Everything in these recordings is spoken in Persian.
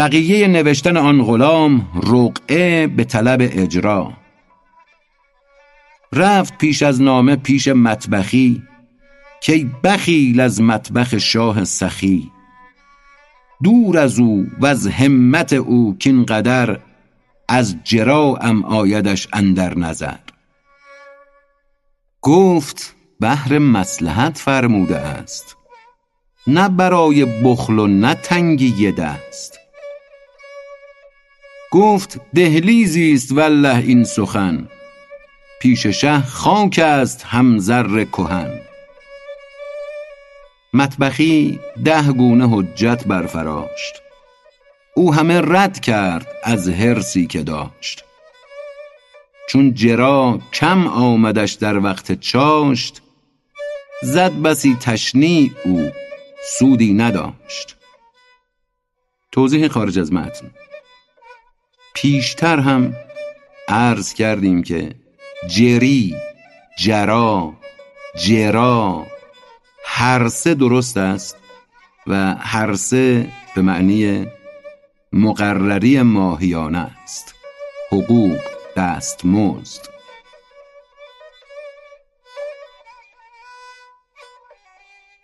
بقیه نوشتن آن غلام رقعه به طلب اجرا. رفت پیش از نامه پیش مطبخی کی بخیل از مطبخ شاه سخی. دور از او و از همت او کین قدر از ام آیدش اندر نظر. گفت بهر مسلحت فرموده است. نه برای بخل و نه تنگی دست. گفت دهلیزی است والله این سخن. پیش شه خاک است هم زر کهن. مطبخی ده گونه حجت برفراشت. او همه رد کرد از هرسی که داشت. چون جرا کم آمدش در وقت چاشت زد بسی تشنیع او سودی نداشت. توضیح خارج از متن. پیشتر هم عرض کردیم که جری جرا جرا هر سه درست است و هر سه به معنی مقرری ماهیانه است. حقوق دستمزد.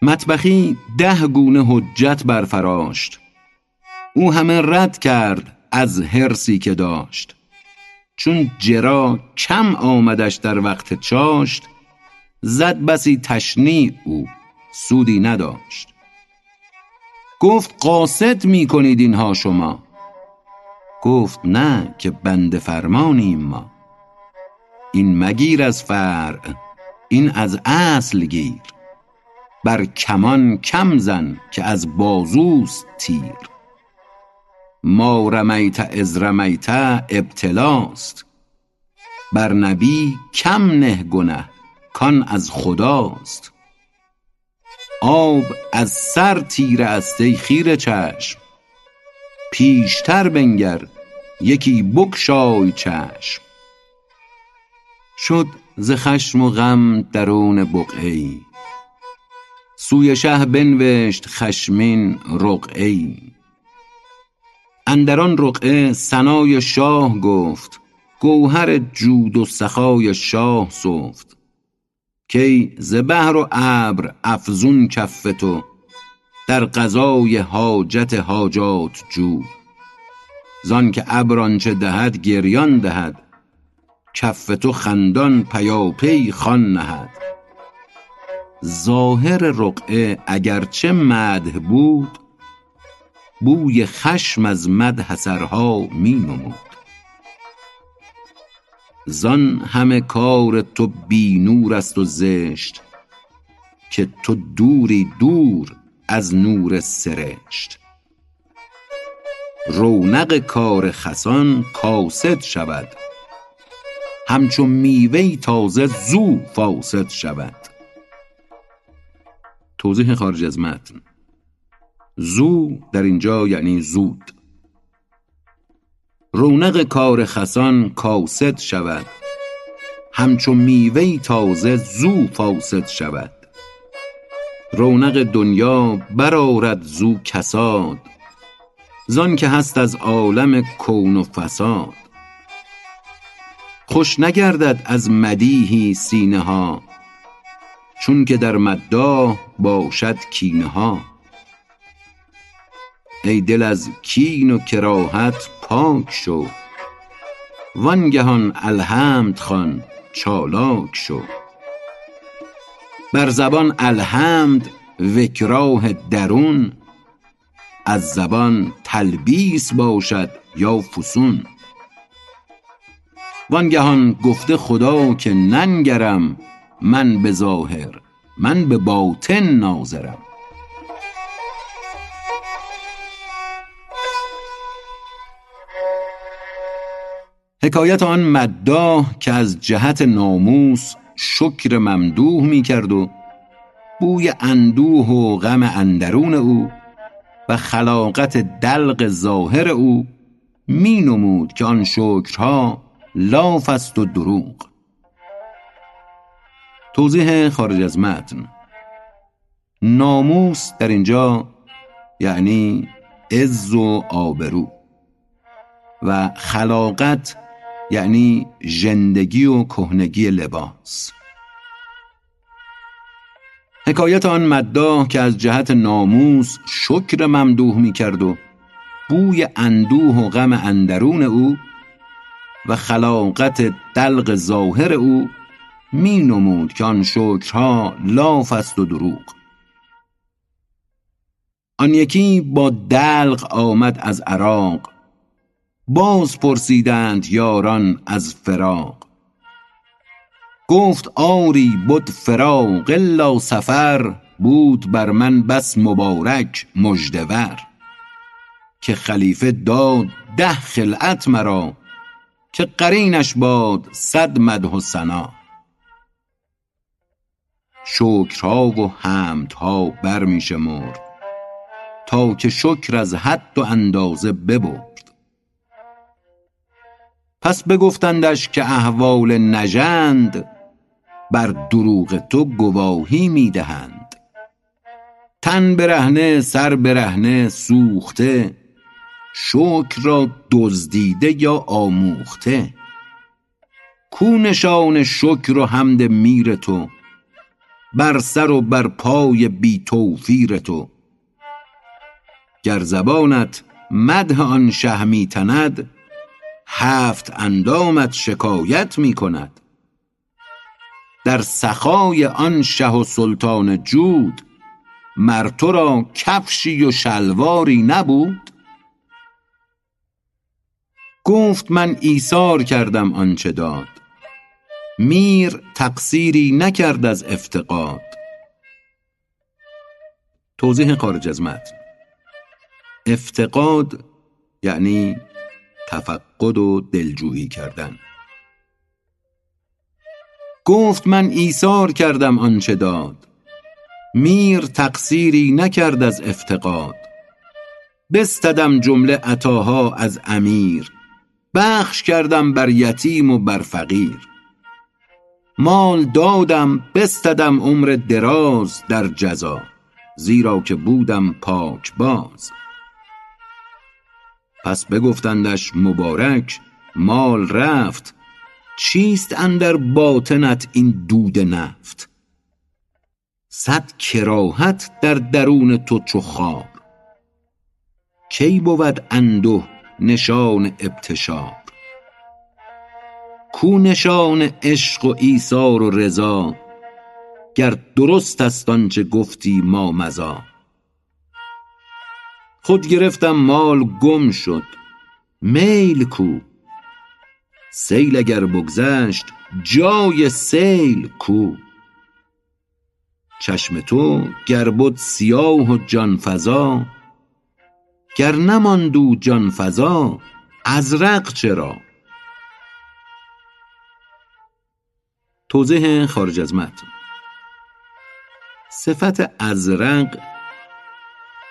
مطبخی ده گونه حجت برفراشت. او همه رد کرد از هرسی که داشت. چون جرا کم آمدش در وقت چاشت زد بسی تشنیع او سودی نداشت. گفت قاصد می کنید اینها شما. گفت نه که بند فرمانیم ما. این مگیر از فرع این از اصل گیر بر کمان کم زن که از بازوست تیر. ما رمیت از رمیت ابتلاست. بر نبی کم نه گنه کان از خداست. آب از سر تیره است ای خیره چشم. پیشتر بنگر یکی بگشای چشم. شد ز خشم و غم درون بقعه ای. سوی شه بنوشت خشمین رقعه اندر آن رقعه ثنای شاه گفت گوهر جود و سخای شاه سفت. کی ز بحر و ابر افزون کف تو در قضای حاجت حاجات جو. زان که ابر آنچه دهد گریان دهد کف تو خندان پیاپی خوان نهد. ظاهر رقعه اگرچه مدح بود بوی خشم از مدح اثرها می نمود. زان همه کار تو بی نور است و زشت که تو دوری دور از نور سرشت. رونق کار خسان کاسد شود همچو میوه تازه زو فاسد شود. توضیح خارج از متن. زو در اینجا یعنی زود. رونق کار خسان کاسد شود. همچو میوه تازه زو فاسد شود. رونق دنیا برآرد زو کساد. زان که هست از عالم کون و فساد. خوش نگردد از مدیحی سینه ها چون که در مداح باشد کینه ها ای دل از کین و کراهت پاک شو. وانگهان الحمد خوان چالاک شو. بر زبان الحمد و اکراه درون از زبان تلبیس باشد یا فسون. وانگهان گفته خدا که ننگرم من به ظاهر من به باطن ناظرم. حکایت آن مداح که از جهت ناموس شکر ممدوح می کرد و بوی اندوه و غم اندرون او و خلاقت دلق ظاهر او می نمود که آن شکرها لاف است و دروغ. توضیح خارج از متن. ناموس در اینجا یعنی عز و آبرو و خلاقت یعنی ژندگی و کهنگی لباس. حکایت آن مداح که از جهت ناموس شکر ممدوح می کرد و بوی اندوه و غم اندرون او و خلاقت دلق ظاهر او می نمود که آن شکرها لاف است و دروغ. آن یکی با دلق آمد از عراق باز پرسیدند یاران از فراق. گفت آری بود فراق الا سفر بود بر من بس مبارک مژدور که خلیفه داد ده خلعت مرا که قرینش باد صد مدح و ثنا. شکرها و حمدها بر می شمرد تا که شکر از حد و اندازه ببرد. پس بگفتندش که احوال نژند بر دروغ تو گواهی می دهند تن برهنه سر برهنه سوخته شکر را دزدیده یا آموخته. کو نشان شکر و حمد میر تو بر سر و بر پای بی توفیر تو. گر زبانت مدح آن شه می تند هفت اندامت شکایت می کند در سخای آن شه و سلطان جود مر را کفشی و شلواری نبود؟ گفت من ایثار کردم آنچه داد. میر تقصیری نکرد از افتقاد. توضیح خارج از متن. افتقاد یعنی تفقد و دلجویی کردن. گفت من ایثار کردم آنچه داد. میر تقصیری نکرد از افتقاد. بستدم جمله عطاها از امیر. بخش کردم بر یتیم و بر فقیر. مال دادم بستدم عمر دراز در جزا. زیرا که بودم پاک باز. پس بگفتندش مبارک مال رفت. چیست اندر باطنت این دود نفت؟ صد کراهت در درون تو چو خواب. کی بود انده نشان ابتشار کو نشان عشق و ایثار و رضا؟ گر درست است آنچه گفتی مامضی خود گرفتم مال گم شد. میل کو. سیل اگر بگذشت جای سیل کو. چشم تو گر بد سیاه و جان فزا گر نماند او جان فزا ازرق چرا؟ توضیح خارج از متن. صفت ازرق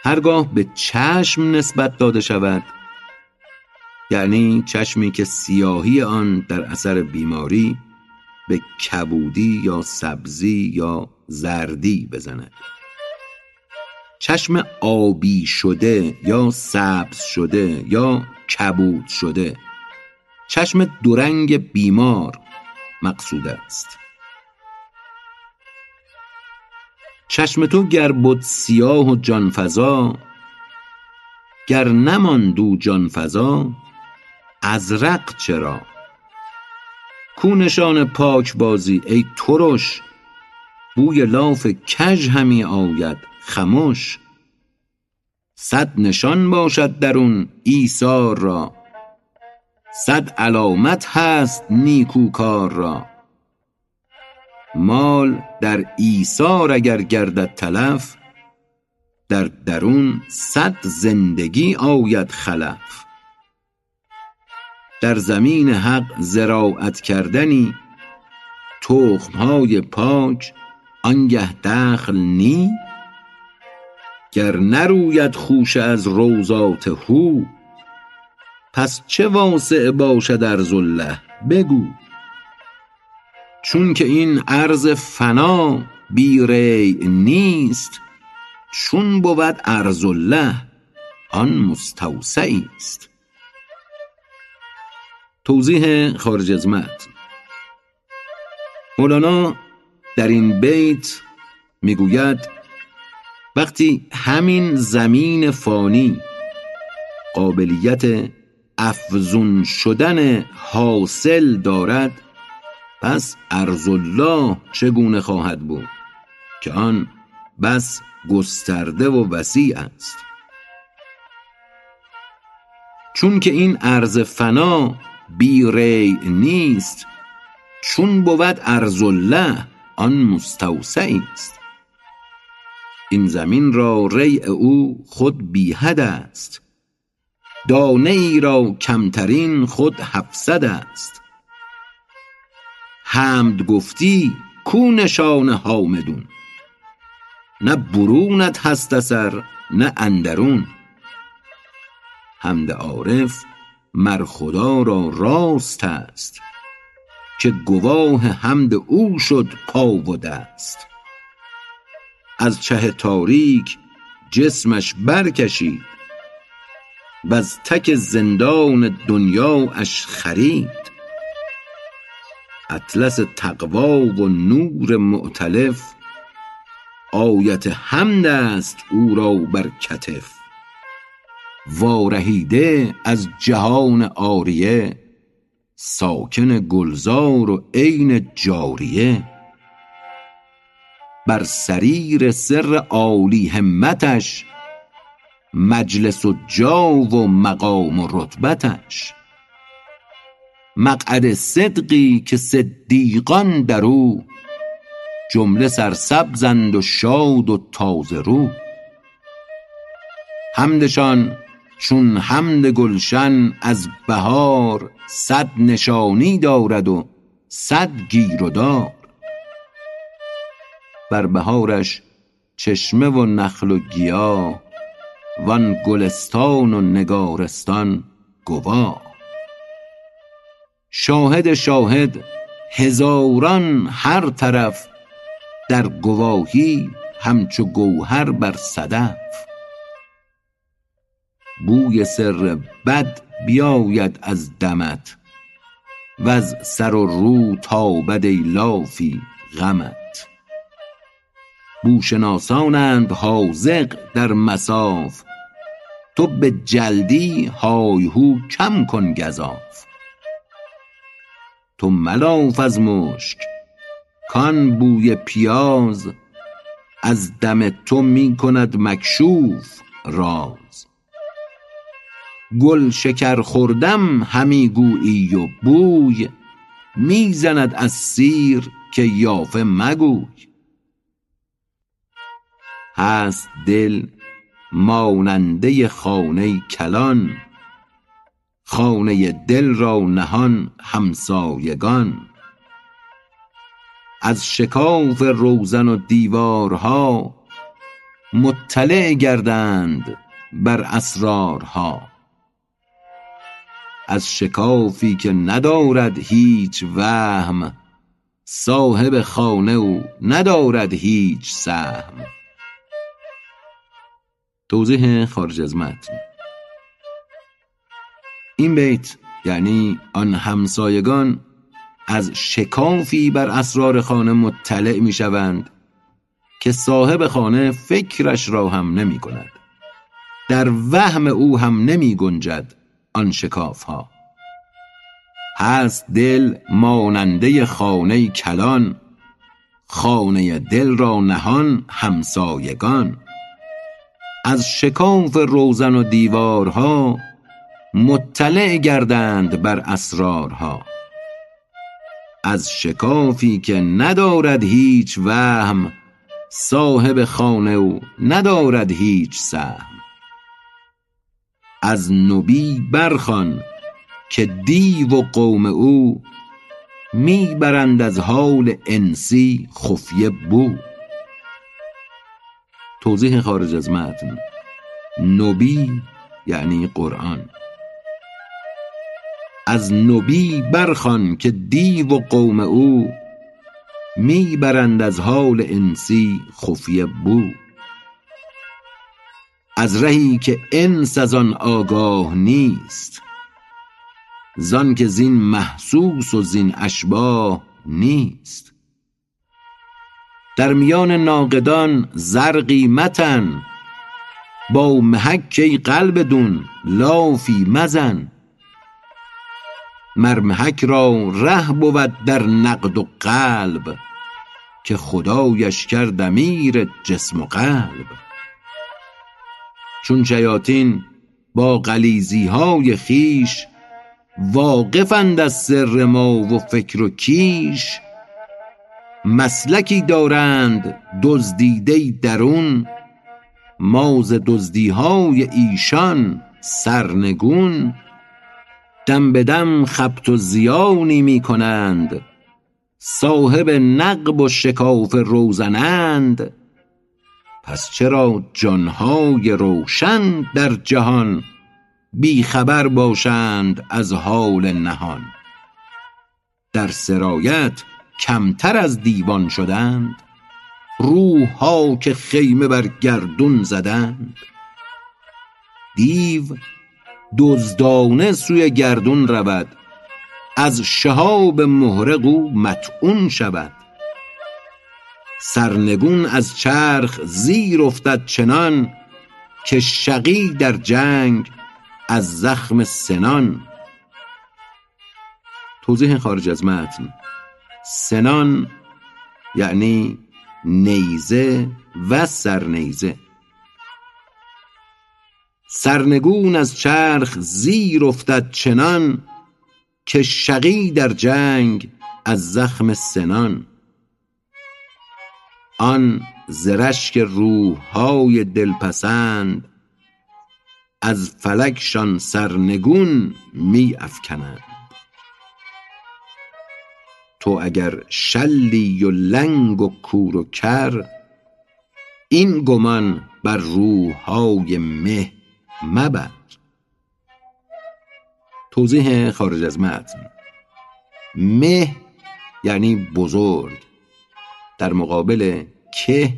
هرگاه به چشم نسبت داده شود یعنی چشمی که سیاهی آن در اثر بیماری به کبودی یا سبزی یا زردی بزند. چشم آبی شده یا سبز شده یا کبود شده چشم دورنگ بیمار مقصود است. چشم تو گر بد سیاه و جان فزا گر نماند او جان فزا ازرق چرا؟ کو نشان پاکبازی ای ترش بوی لاف کژ همی آید خمش؟ صد نشان باشد درون ایثار را صد علامت هست نیکوکار را. مال در ایثار اگر گردد تلف در درون صد زندگی آید خلف. در زمین حق زراعت کردنی تخمهای پاک آنگه دخل نی؟ گر نروید خوشه از روضات هو پس چه واسع باشد ارض الله؟ بگو. چون که این ارض فنا بی ریع نیست چون بود ارض الله آن مستوسعی است. توضیح خارج از متن. مولانا در این بیت می‌گوید وقتی همین زمین فانی قابلیت افزون شدن حاصل دارد پس ارز الله چگونه خواهد بود که آن بس گسترده و وسیع است. چون که این ارز فنا بی ری نیست چون بود ارز الله آن مستوسعی است. این زمین را ری او خود بی حد است. دانه ای را کمترین خود هفصد است. حمد گفتی کو نشان حامدون نه برونت هست اثر نه اندرون. حمد عارف مر خدا را راست است که گواه حمد او شد پا و دست. از چه تاریک جسمش برکشید وز تک زندان دنیا اش خرید. اطلس تقوی و نور مؤتلف آیت حمد است او را بر کتف. وارهیده از جهان عاریه ساکن گلزار و عین جاریه. بر سریر سر عالی همتش مجلس و جا و مقام و رتبتش. مقعد صدقی که صدیقان در او. جمله سرسبزند و شاد و تازه رو. حمدشان چون حمد گلشن از بهار صد نشانی دارد و صد گیر و دار. بر بهارش چشمه و نخل و گیاه وان گلستان و نگارستان گواه. شاهد شاهد هزاران هر طرف در گواهی همچو گوهر بر صدف. بوی سر بد بیاید از دمت وز سر و رو تابد ای لافی غمت. بوشناسانند حاذق در مصاف تو به جلدی های هو کم کن گزاف. تو ملاف از مشک. کان بوی پیاز از دم تو می کند مکشوف راز. گل شکر خوردم همی گویی و بوی می زند از سیر که یافه مگوی. هست دل ماننده خانه کلان خانه دل را نهان همسایگان. از شکاف روزن و دیوارها مطلع گردند بر اسرارها. از شکافی که ندارد هیچ وهم صاحب خانه او ندارد هیچ سهم. توضیح خارج از متن. این بیت یعنی آن همسایگان از شکافی بر اسرار خانه مطلع می شوند که صاحب خانه فکرش را هم نمی کند در وهم او هم نمی گنجد آن شکاف ها هست دل ماننده خانه کلان خانه دل را نهان همسایگان. از شکاف روزن و دیوارها مطلع گردند بر اسرارها. از شکافی که ندارد هیچ وهم صاحب خانه او ندارد هیچ سهم. از نبی برخوان که دیو و قوم او می برند از حال انسی خفیه بو. توضیح خارج از متن. نبی یعنی قرآن. از نبی برخوان که دیو و قوم او می برند از حال انسی خفیه بو. از رهی که انس از آن آگاه نیست زان که زین محسوس و زین اشباه نیست. در میان ناقدان زر قیمتن با محک ای قلب دون لافی مزن. مر محک را ره بود در نقد و قلب که خدایش کرد امیر جسم و قلب. چون شیاطین با غلیظی های خویش واقفند از سر ما و فکر و کیش مسلکی دارند دزدیده درون ما ز دزدی های ایشان سرنگون. دم به دم خبط و زیانی می کنند صاحب نقب و شکاف روزنند. پس چرا جانهای روشن در جهان بی خبر باشند از حال نهان؟ در سرایت کمتر از دیوان شدند. روح ها که خیمه بر گردون زدند. دیو دزدانه سوی گردون رود. از شهاب محرق او مطعون شود. سرنگون از چرخ زیر افتد چنان که شقی در جنگ از زخم سنان. توضیح خارج از متن. سنان یعنی نیزه و سرنیزه. سرنگون از چرخ زیر افتد چنان که شقی در جنگ از زخم سنان. آن ز رشک روح های دلپسند از فلکشان سرنگون می افکنند تو اگر شلی و لنگ و کور و کر این گمان بر روح های مه مبر. توضیح خارج از متن. مه یعنی بزرگ. در مقابل که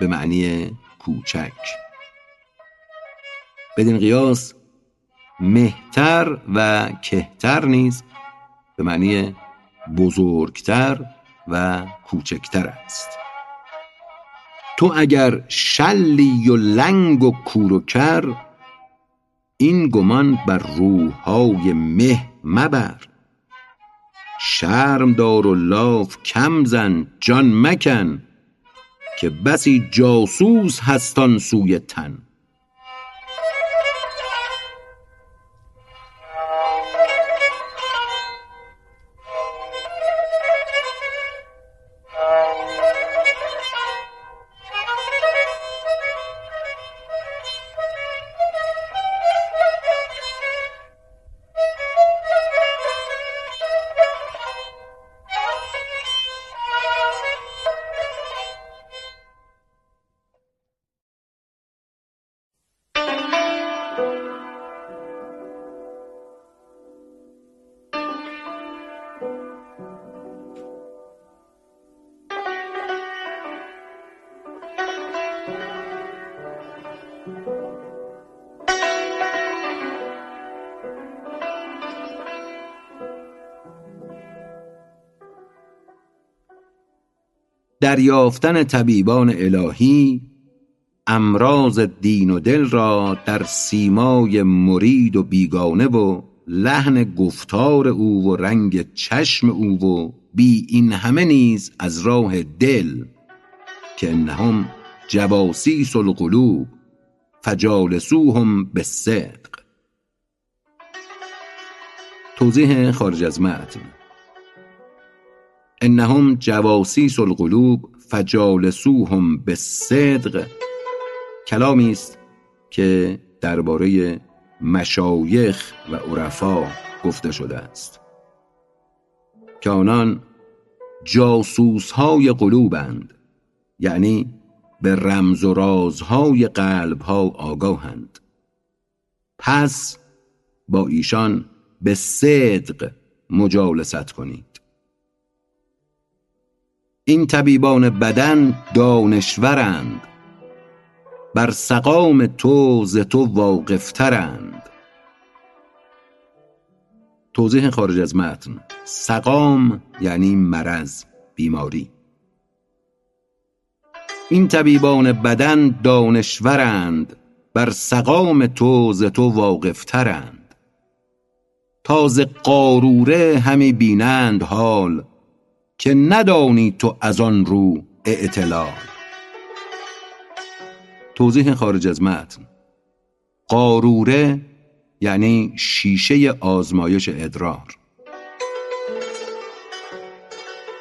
به معنی کوچک. بدین قیاس مهتر و کهتر نیز به معنی بزرگتر و کوچکتر است. تو اگر شلی و لنگ و کور و کر این گمان بر روحهای مه مبر. شرم دار و لاف کم زن جان مکن که بسی جاسوس هستان سوی تن. دریافتن طبیبان الهی امراض دین و دل را در سیمای مرید و بیگانه و لحن گفتار او و رنگ چشم او و بی این همه نیز از راه دل که انهم جواسیس القلوب فجالسوهم بالصدق. توضیح خارج از متن. انهم جواسیس القلوب فجالسوهم بالصدق. کلامی است که درباره مشایخ و عرفا گفته شده است. که آنان جاسوس های قلوبند یعنی به رمز و رازهای قلب ها آگاهند. پس با ایشان به صدق مجالست کنید. این طبیبان بدن دانشورند. بر سقام تو ز تو واقفترند. توضیح خارج از متن. سقام یعنی مرض بیماری. این طبیبان بدن دانشورند. بر سقام تو ز تو واقفترند. تا ز قاروره همی بینند حال. که ندانی تو از آن رو اعتلال توضیح خارج از متن. قاروره یعنی شیشه آزمایش ادرار.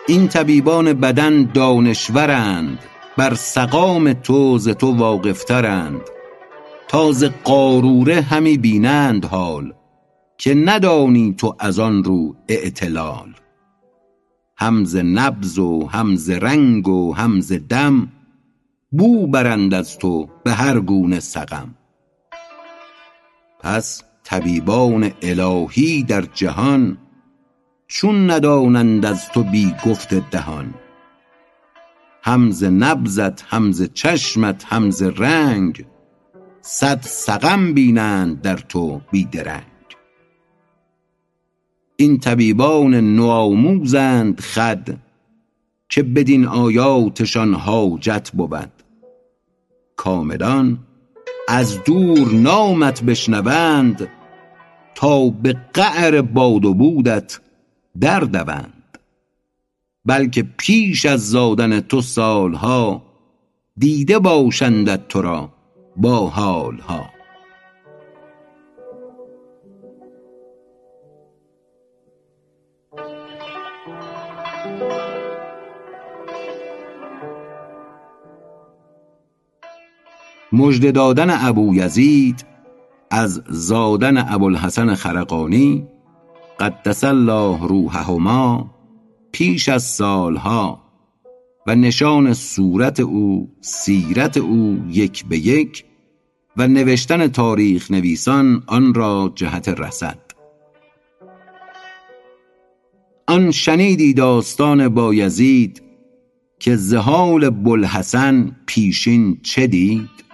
این طبیبان بدن دانشورند بر سقام تو ز تو واقفترند. تا ز قاروره همی بینند حال که ندانی تو از آن رو اعتلال. هم ز نبض و هم ز رنگ و هم ز دم بو برند از تو به هر گونه سقم. پس طبیبان الهی در جهان چون ندانند از تو بی گفت دهان. هم ز نبضت هم ز چشمت هم ز رنگ صد سقم بینند در تو بی درنگ. این طبیبان نوآموزند خود که بدین آیاتشان حاجت بود. کاملان از دور نامت بشنوند تا به قعر باد و بودت در دوند بلکه پیش از زادن تو سالها دیده باشندت تو را با حالها. مژده دادن ابویزید از زادن ابوالحسن خرقانی قدس الله روحهما پیش از سالها و نشان صورت او سیرت او یک به یک و نوشتن تاریخ نویسان آن را جهت رسد. آن شنیدی داستان بایزید که زهال بلحسن پیشین چه دید؟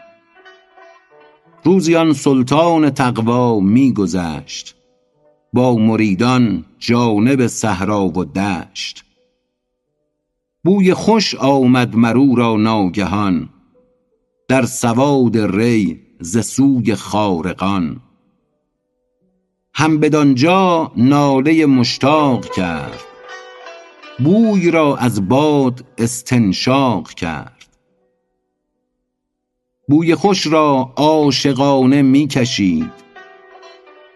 روزی آن سلطان تقوا می گذشت با مریدان جانب صحرا و دشت. بوی خوش آمد مرو را ناگهان. در سواد ری ز سوی خارقان. هم بدانجا ناله مشتاق کرد. بوی را از باد استنشاق کرد. بوی خوش را عاشقانه می کشید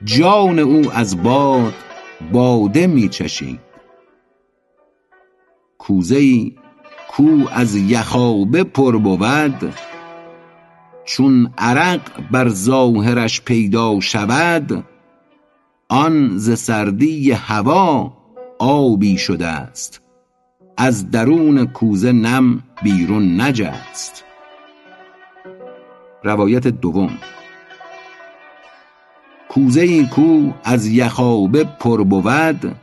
جان او از باد باده می چشید کوزه ای کو از یخابه پر بود چون عرق بر ظاهرش پیدا شود آن ز سردی هوا آبی شده است. از درون کوزه نم بیرون نجست. روایت دوم. کوزه ای کو از یخابه پر بود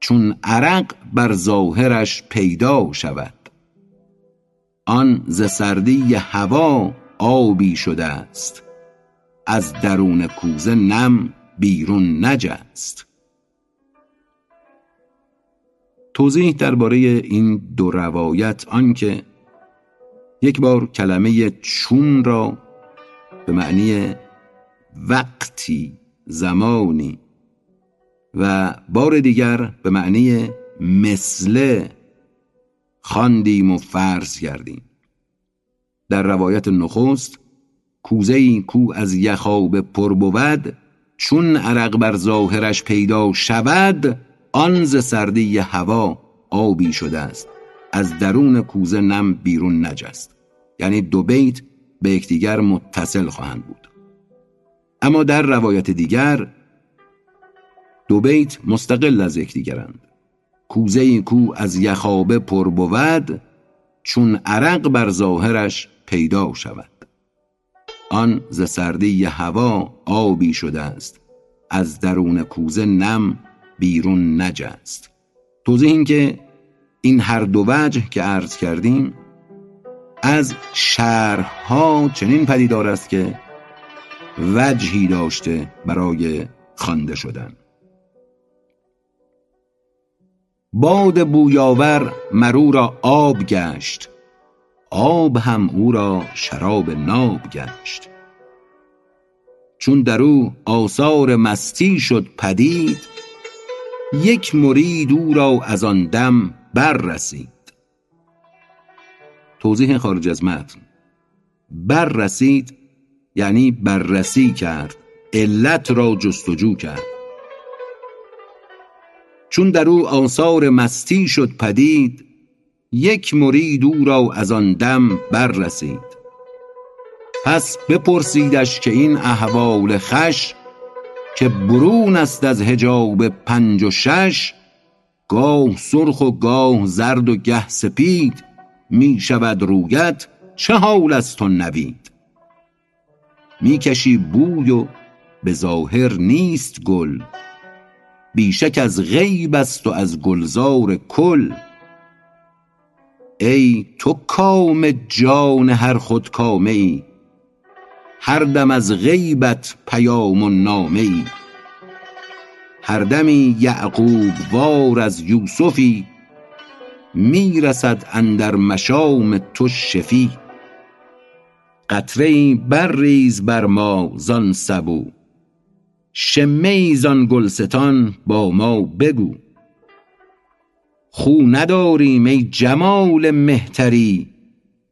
چون عرق بر ظاهرش پیدا شود. آن ز سردی هوا آبی شده است از درون کوزه نم بیرون نجست. توضیح درباره این دو روایت آنکه یک بار کلمه چون را به معنی وقتی زمانی و بار دیگر به معنی مثل خواندیم و فرض کردیم. در روایت نخست کوزه ای کو از یخاب پر بود چون عرق بر ظاهرش پیدا شود آن ز سردی هوا آبی شده است. از درون کوزه نم بیرون نجست. یعنی دو بیت به یکدیگر متصل خواهند بود. اما در روایت دیگر دو بیت مستقل از یکدیگرند. کوزه کو از یخابه پر بود چون عرق بر ظاهرش پیدا شود. آن ز سردی هوا آبی شده است از درون کوزه نم بیرون نجست. توضیح این که این هر دو وجه که عرض کردیم از شرحها چنین پدیدار است که وجهی داشته برای خوانده شدن. باد بویاور مرو را آب گشت آب هم او را شراب ناب گشت. چون در او آثار مستی شد پدید یک مرید او را از آن دم بر رسید توضیح خارج از متن. بر رسید یعنی بررسی کرد علت را جستجو کرد. چون در او آثار مستی شد پدید یک مرید او را از آن دم بر رسید پس بپرسیدش که این احوال خش که برون است از حجاب پنج و شش گاه سرخ و گاه زرد و گه سپید می شود رویت چه حال است و نوید. می کشی بوی و به ظاهر نیست گل. بیشک از غیب است و از گلزار کل. ای تو کام جان هر خودکامه ای هر دم از غیبت پیام و نامه ای هر دمی یعقوب وار از یوسفی می رسد اندر مشام تو شفی. قطره برریز بر ما زان سبو. شمه زان گلستان با ما بگو. خو نداریم ای جمال مهتری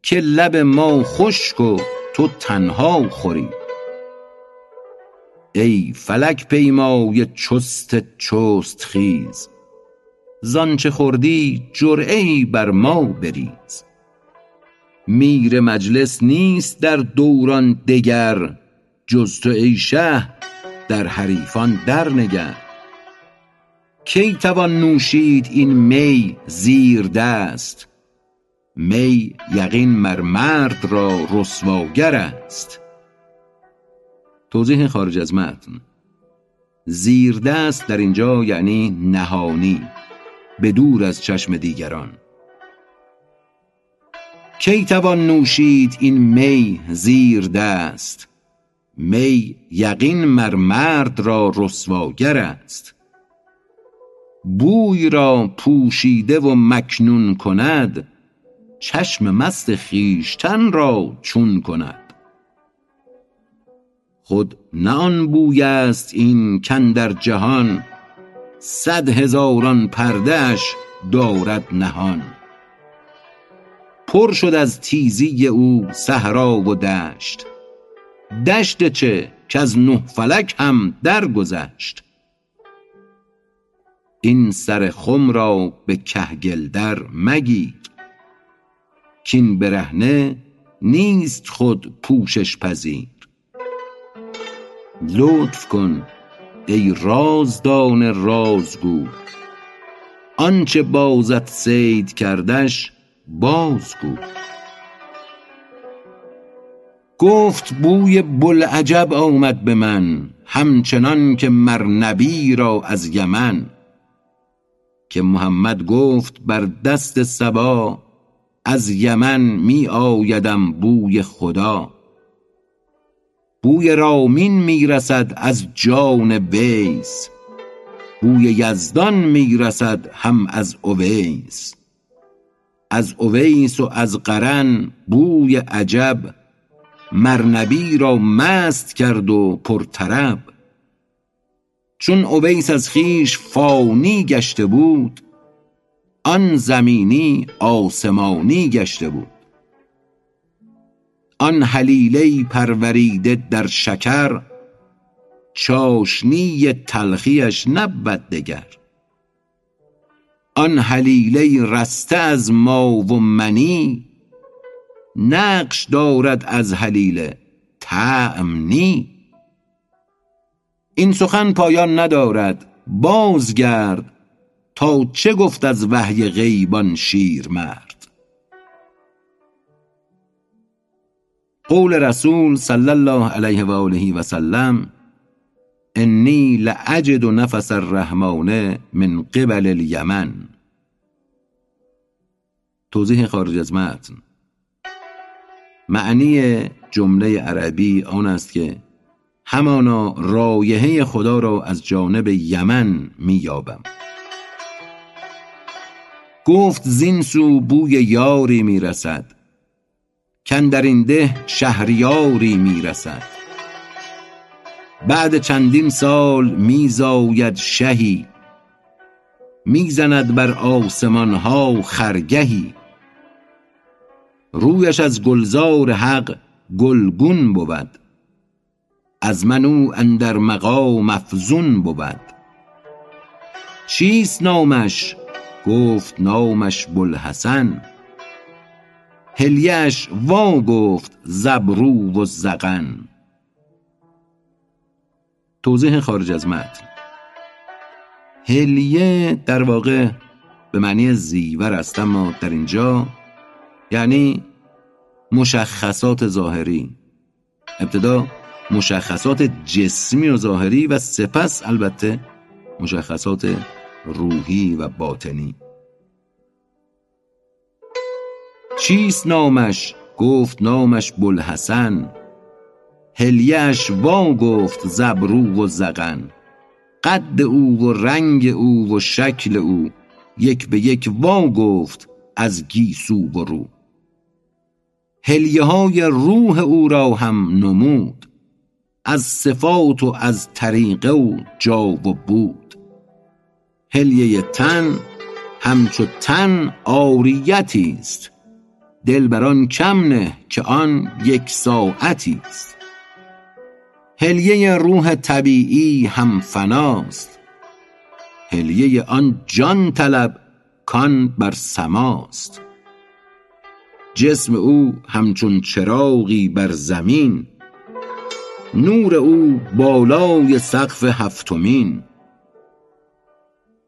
که لب ما خشک و تو تنها خوری. ای فلک پیمای چست چست خیز زانچه خوردی ای بر ما بریز. میر مجلس نیست در دوران دگر جز تو ای شه در حریفان در نگر کی توان نوشید این می زیر دست؟ می یقین مر مرد را رسواگر است. توضیح خارج از متن. زیردست در اینجا یعنی نهانی. به دور از چشم دیگران. کی توان نوشید این می زیر دست؟ می یقین مر مرد را رسواگر است. بوی را پوشیده و مکنون کند چشم مست خویشتن را چون کند. خود نه آن بوی است این کاندر جهان صد هزاران پرده اش دارد نهان. پر شد از تیزی او صحرا و دشت. دشت چه کز نه فلک هم درگذشت. این سر خم را به کهگل در مگیر. کین برهنه نیست خود پوشش پذیر. لطف کن ای رازدان رازگو. آنچه بازت صید کردش بازگو. گفت بوی بوالعجب آمد به من همچنان که مر نبی را از یمن. که محمد گفت بر دست صبا از یمن می آیدم بوی خدا. بوی رامین می رسد از جان ویس. بوی یزدان می رسد هم از اویس. از اویس و از قرن بوی عجب مر نبی را مست کرد و پرطرب. چون اویس از خویش فانی گشته بود آن زمینی آسمانی گشته بود. آن هلیله پروریده در شکر چاشنی تلخیش نبود دگر. آن هلیله رسته از ما و منی نقش دارد از هلیله طعم نی. این سخن پایان ندارد بازگرد تا چه گفت از وحی غیبان شیرمرد. قول رسول صلی الله علیه و آله و سلم انی لاجد نفس الرحمن من قبل الیمن. توضیح خارج از متن. معنی جمله عربی آن است که همانا رایحه خدا را از جانب یمن مییابم. گفت زین سو بوی یاری می‌رسد. کن در این ده شهریاری می‌رسد. بعد چندین سال میزاید شهی می‌زند بر آسمان ها خرگهی. رویش از گلزار حق گلگون بود از من او اندر مقام افزون بود. چیست نامش؟ گفت نامش بوالحسن. حلیش وا گفت زابرو و زغن. توضیح خارج از متن. هلیه در واقع به معنی زیور است اما در اینجا یعنی مشخصات ظاهری. ابتدا مشخصات جسمی و ظاهری و سپس البته مشخصات روحی و باطنی. چیست نامش؟ گفت نامش بوالحسن. هلیش وا گفت زبرو و زغن. قد او و رنگ او و شکل او. یک به یک وا گفت از گیسو و رو. هلیه های روح او را هم نمود. از صفات و از طریقه و جا و بود. هلیه تن همچو تن آریتی است. دل بر کم نه که آن یک ساعتی است. هلیه روح طبیعی هم فناست. هلیه آن جان طلب کان بر سماست. جسم او همچون چراغی بر زمین. نور او بالای سقف هفتمین.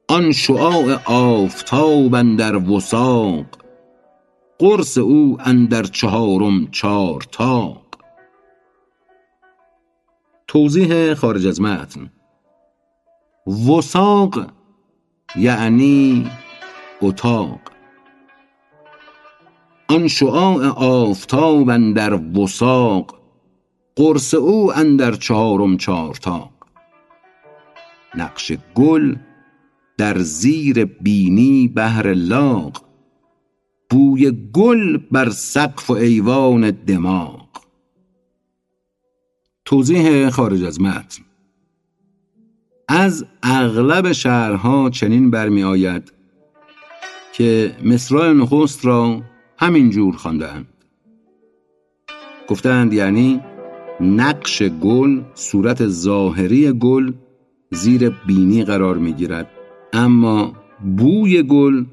آن شعاع آفتاب اندر وثاق قرص او اندر چهارم چارطاق توضیح خارج از متن. وثاق یعنی اتاق. آن شعاع آفتاب اندر وثاق قرص او اندر چهارم چارطاق نقش گل در زیر بینی بهر لاغ بوی گل بر سقف و ایوان دماغ. توضیح خارج از متن. از اغلب شهرها چنین برمی آید که مصرع نخست را همین جور خواندند گفتند یعنی نقش گل صورت ظاهری گل زیر بینی قرار می گیرد اما بوی گل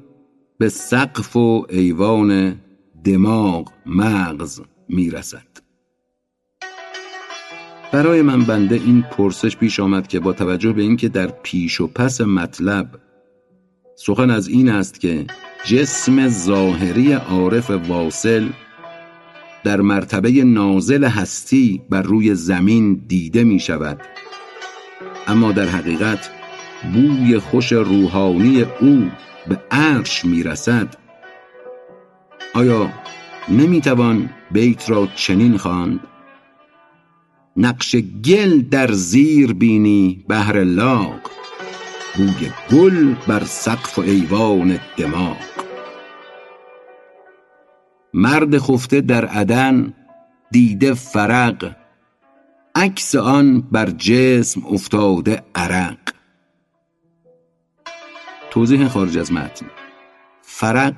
به سقف و ایوان دماغ مغز می رسد برای من بنده این پرسش پیش آمد که با توجه به اینکه در پیش و پس مطلب سخن از این است که جسم ظاهری عارف واصل در مرتبه نازل هستی بر روی زمین دیده می شود اما در حقیقت بوی خوش روحانی او به عرش می رسد آیا نمی توان بیت را چنین خواند؟ نقش گل در زیر بینی بهر لاغ بوی گل بر سقف و ایوان دماغ. مرد خفته در عدن دیده فرق عکس آن بر جسم افتاده عرق. توضیح خارج از متن. فرق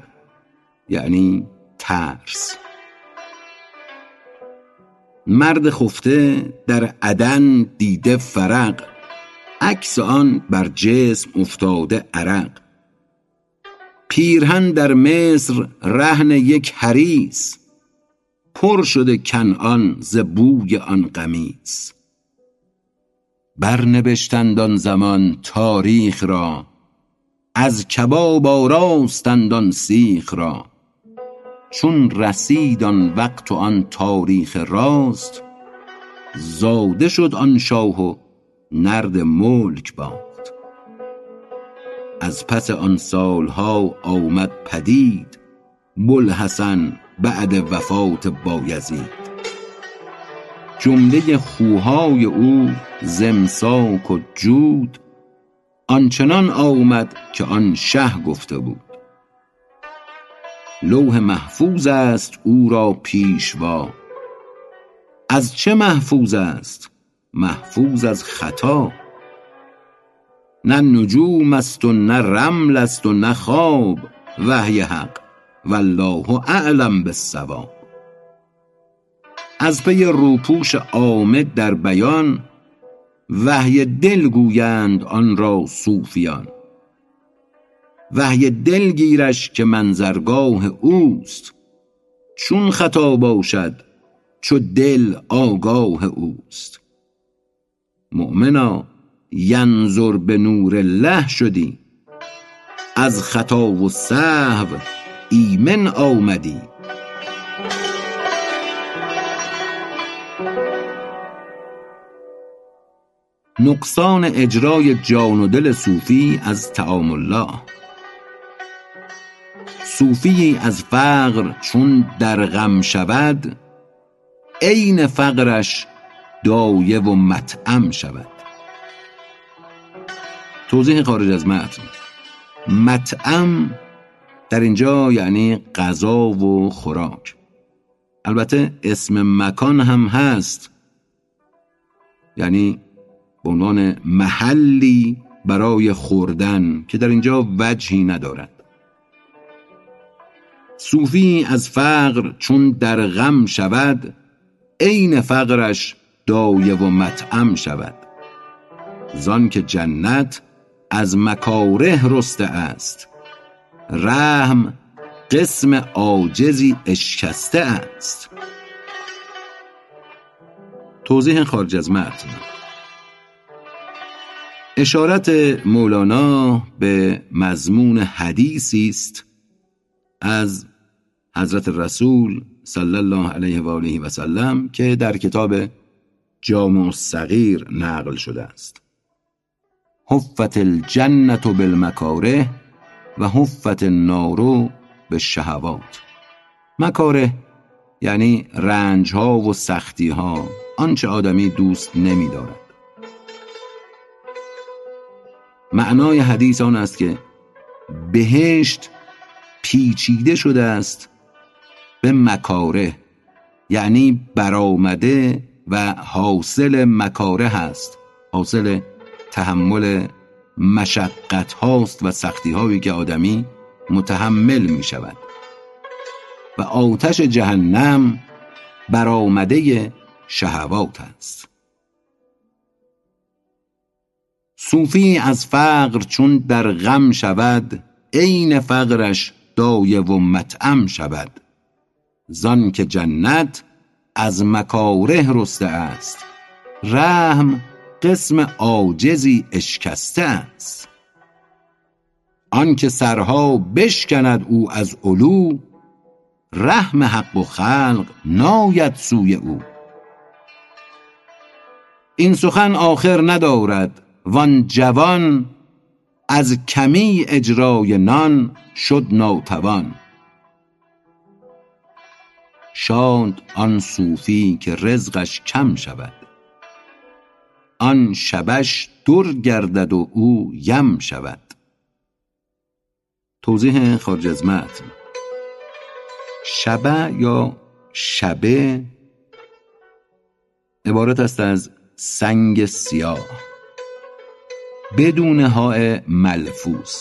یعنی ترس. مرد خفته در عدن دیده فرق عکس آن بر جسم افتاده عرق. پیرهن در مصر رهن یک حریس پر شده کنعان ز بوی آن قمیص. برنبشتند آن زمان تاریخ را از کباب آراستند آن سیخ را. چون رسید آن وقت و آن تاریخ راست زاده شد آن شاه و نرد ملک باخت. از پس آن سالها آمد پدید بوالحسن بعد وفات بایزید جمله خوهای او زمساک و جود آنچنان آمد که آن شه گفته بود. لوح محفوظ است او را پیشوا از چه محفوظ است؟ محفوظ از خطا. نه نجوم است و نه رمل است و نه خواب. وحی حق والله اعلم بالصواب. از پی روپوش آمد در بیان وحی دل گویند آن را صوفیان. وحی دل گیرش که منظرگاه اوست چون خطا باشد چو دل آگاه اوست. مؤمنا ینظر به نور الله شدی از خطا و سهو ایمن آمدی. نقصان اجرای جان و دل صوفی از تعامل الله. صوفی از فقر چون در غم شود عین فقرش دایه و مطعم شود. توضیح خارج از متن. مطعم در اینجا یعنی غذا و خوراک. البته اسم مکان هم هست. یعنی به عنوان محلی برای خوردن که در اینجا وجهی ندارد. صوفی از فقر چون در غم شود عین فقرش دایه و مطعم شود. زان که جنت از مکاره رسته است رحم قسم عاجزی اشکسته است. توضیح خارج از متن. اشارت مولانا به مضمون حدیثی است از حضرت رسول صلی الله علیه و آله و سلم که در کتاب جامع صغیر نقل شده است. حفت الجنت بالمکاره و حفت النار به شهوات مکاره یعنی رنج ها و سختی ها آنچه آدمی دوست نمی دارد معنای حدیث آن است که بهشت پیچیده شده است به مکاره یعنی برآمده و حاصل مکاره هست. حاصل تحمل مشقت هاست و سختی هایی که آدمی متحمل می شود. و آتش جهنم برآمده شهوات است صوفی از فقر چون در غم شود عین فقرش دایه و مطعم شود. زان که جنت از مکاره رسته است. رحم قسم عاجزی اشکسته است. آنکه سرها بشکند او از علو رحم حق و خلق ناید سوی او. این سخن آخر ندارد. وان جوان از کمی اجرای نان شد ناتوان شاد آن صوفی که رزقش کم شود. آن شبش در گردد و او یم شود. توضیح خارج از متن. شبه یا شبه عبارت است از سنگ سیاه. بدون های ملفوظ.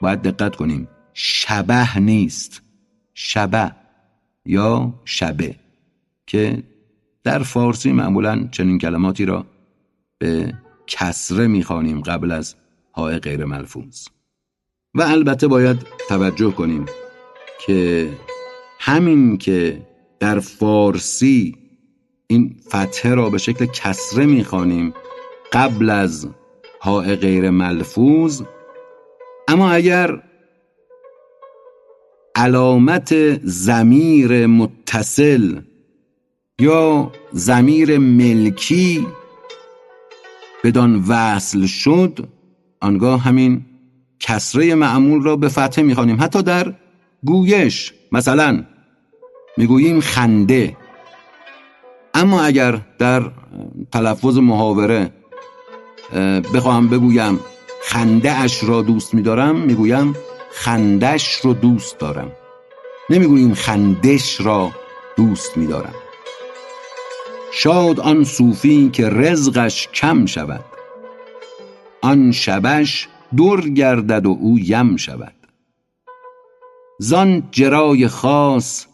باید دقت کنیم. شبه نیست. شبه یا شبه که در فارسی معمولا چنین کلماتی را به کسره می‌خوانیم قبل از های غیر ملفوظ. و البته باید توجه کنیم که همین که در فارسی این فتحه را به شکل کسره می‌خوانیم قبل از های غیر ملفوظ. اما اگر علامت زمیر متصل یا زمیر ملکی بدان وصل شد آنگاه همین کسره معمول را به فتحه می‌خوانیم. حتی در گویش مثلا می‌گوییم خنده. اما اگر در تلفظ محاوره بخواهم بگویم خنده اش را دوست میدارم می‌گویم خندش رو دوست دارم. نمی‌گوییم خندش را دوست میدارم. شاد آن صوفی که رزقش کم شود. آن شبش در گردد و او یم شود. زان جرای خاص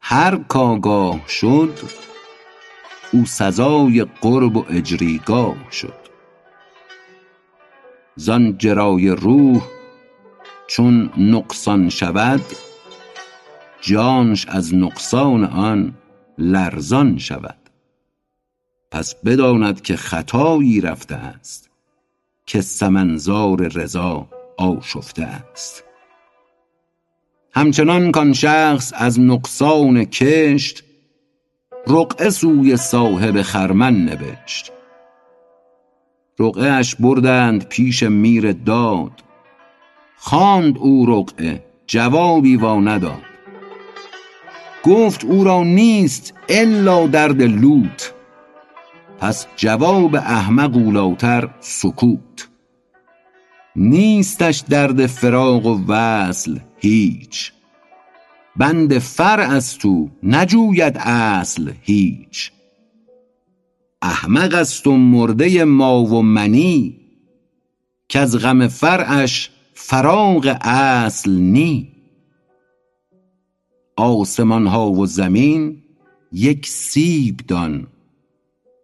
هر کاگاه شد او سزای قرب و اجریگاه شد. زان جرای روح چون نقصان شود جانش از نقصان آن لرزان شود. پس بداند که خطایی رفته است که سمنزار رضا آشفته است. همچنان کان شخص از نقصان کشت رقعه سوی صاحب خرمن نوشت رقعه اش بردند پیش میر داد. خواند او رقعه جوابی وا نداد. گفت او را نیست الا درد لوت. پس جواب احمق اولاتر سکوت. نیستش درد فراق و وصل هیچ. بند فرع است تو نجوید اصل هیچ. احمق است و مرده ما و منی که از غم فرعش فراغ اصل نی. آسمان ها و زمین یک سیب دان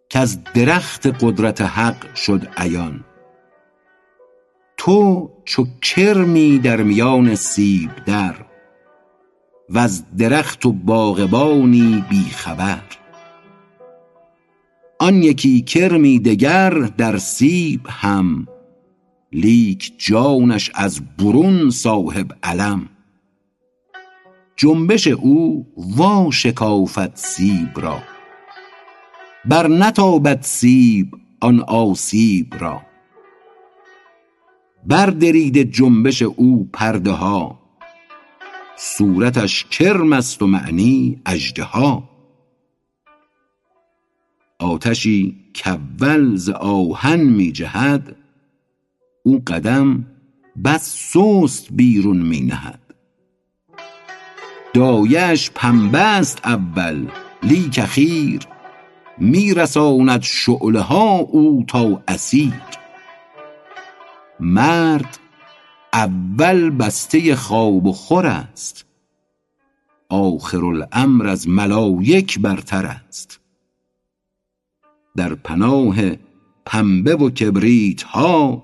که از درخت قدرت حق شد عیان. تو چو کرمی در میان سیب در و از درخت و باغبانی بی خبر. آن یکی کرمی دگر در سیب هم لیک جانش از برون صاحب علم. جنبش او وا شکافد سیب را بر نتابد سیب آن آسیب را. بردرید جنبش او پرده ها صورتش کرم است و معنی اژدها. آتشی کاول ز آهن می جهد او قدم بس سست بیرون می نهد دایش پنبه است اول لیک اخیر می رساند شعله ها او تا اثیر مرد اول بسته خواب و خور است آخر الامر از ملایک برتر است. در پناه پنبه و کبریت ها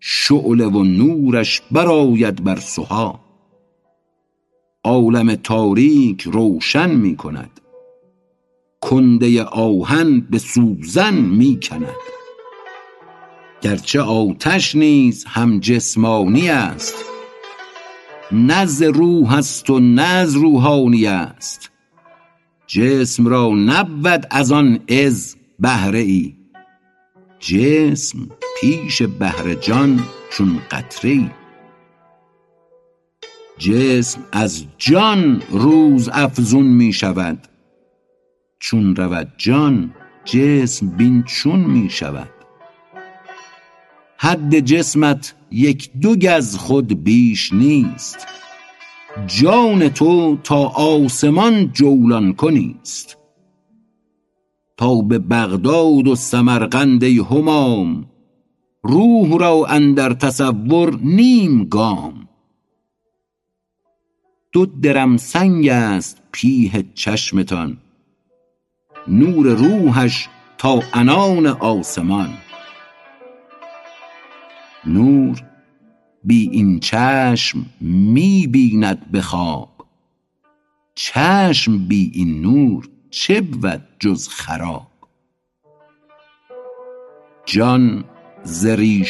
شعله و نورش برآید بر سها عالم تاریک روشن می کند. کنده آهن به سوزن می کند. گرچه آتش نیز هم جسمانی است نه روح است و نه روحانی است. جسم را نبود از آن از بهره ای جسم پیش بحر جان چون قطره ای جسم از جان روز افزون می شود چون رود جان جسم بین چون می شود حد جسمت یک دو گز خود بیش نیست. جان تو تا آسمان جولان کنیست. تا به بغداد و سمرقند همام روح را اندر تصور نیم گام. دو درم سنگ است پیه چشمتان. نور روحش تا عنان آسمان. نور بی این چشم می بیند به خواب. چشم بی این نور چه بود جز خراب؟ جان ز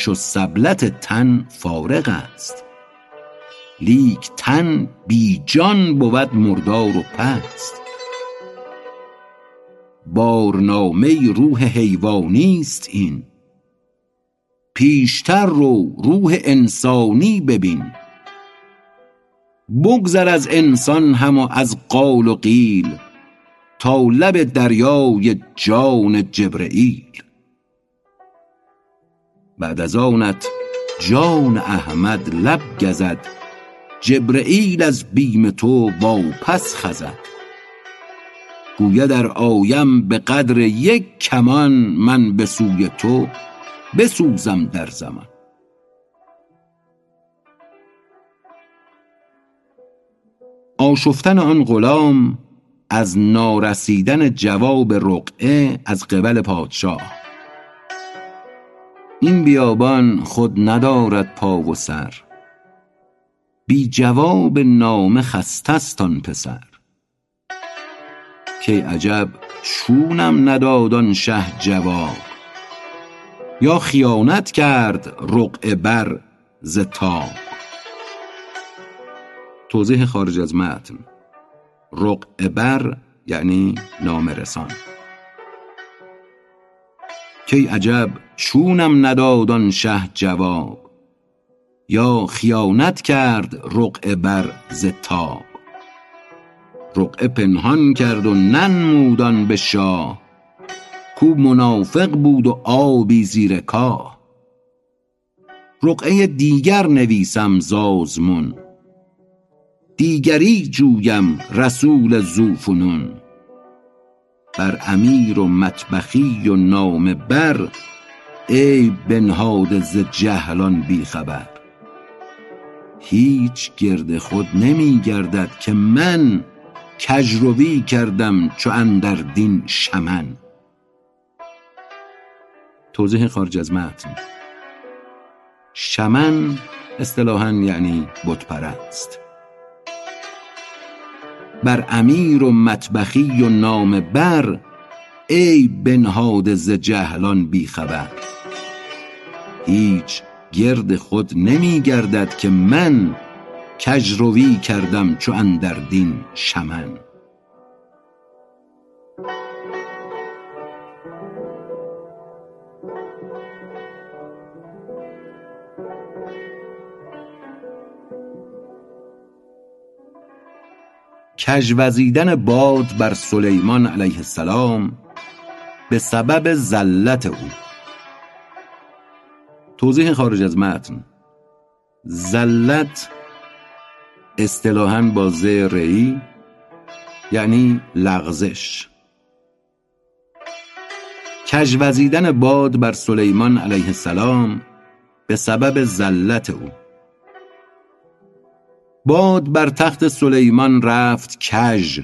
و سبلت تن فارغ است. لیک تن بی جان بود مردار و پست. بارنامه روح حیوانی است این. پیشتر رو روح انسانی ببین. بگذر از انسان هم و از قال و قیل. تا لب دریای جان جبرئیل بعد از آنت جان احمد لب گزد جبرئیل از بیم تو واپس خزد. گوید در آیم به قدر یک کمان من به سوی تو بسوزم در زمان. آشفتن آن غلام از نارسیدن جواب رقعه از قبل پادشاه. این بیابان خود ندارد پا و سر. بی جواب نامه خستستان پسر. که عجب چونم نداد شه جواب. یا خیانت کرد رقعه بر ز توضیح خارج از متن. رقعه بر یعنی نامه رسان. کی عجب چونم نداد شه جواب یا خیانت کرد رقعه بر ز تاب. رقعه پنهان کرد و ننمود به شاه کو منافق بود و آبی زیر کاه. رقعه دیگر نویسم زازمون دیگری جویم رسول ذوفنون بر امیر و مطبخی و نامه بر ای بنهاده ز جهلان بی خبر. هیچ گرد خود نمی گردد که من کژروی کردم چو اندر دین شمن. توضیح خارج از متن. شمن اصطلاحا یعنی بت پرست بر امیر و مطبخی و نامه بر ای بنهاده ز جهلان بی خبر. هیچ گرد خود نمی گردد که من کژروی کردم چو اندر دین شمن. کژوزیدن باد بر سلیمان علیه السلام به سبب زلت او. توضیح خارج از متن. زلت اصطلاحا با ز ری یعنی لغزش. کژوزیدن باد بر سلیمان علیه السلام به سبب زلت او. باد بر تخت سلیمان رفت کژ.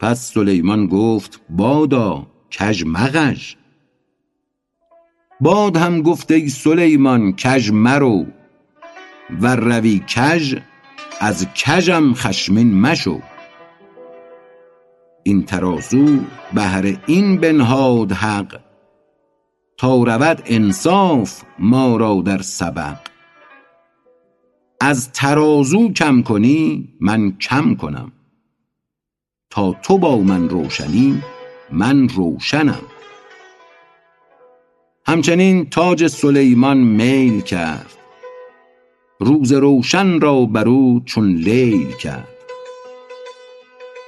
پس سلیمان گفت بادا کژ مغژ. باد هم گفت ای سلیمان کژ مرو. ور روی کژ از کژم خشمین مشو. این ترازو بهر این بنهاد حق. تا رود انصاف ما را در سبق. از ترازو کم کنی من کم کنم. تا تو با من روشنی من روشنم. همچنین تاج سلیمان میل کرد. روز روشن را بر او چون لیل کرد.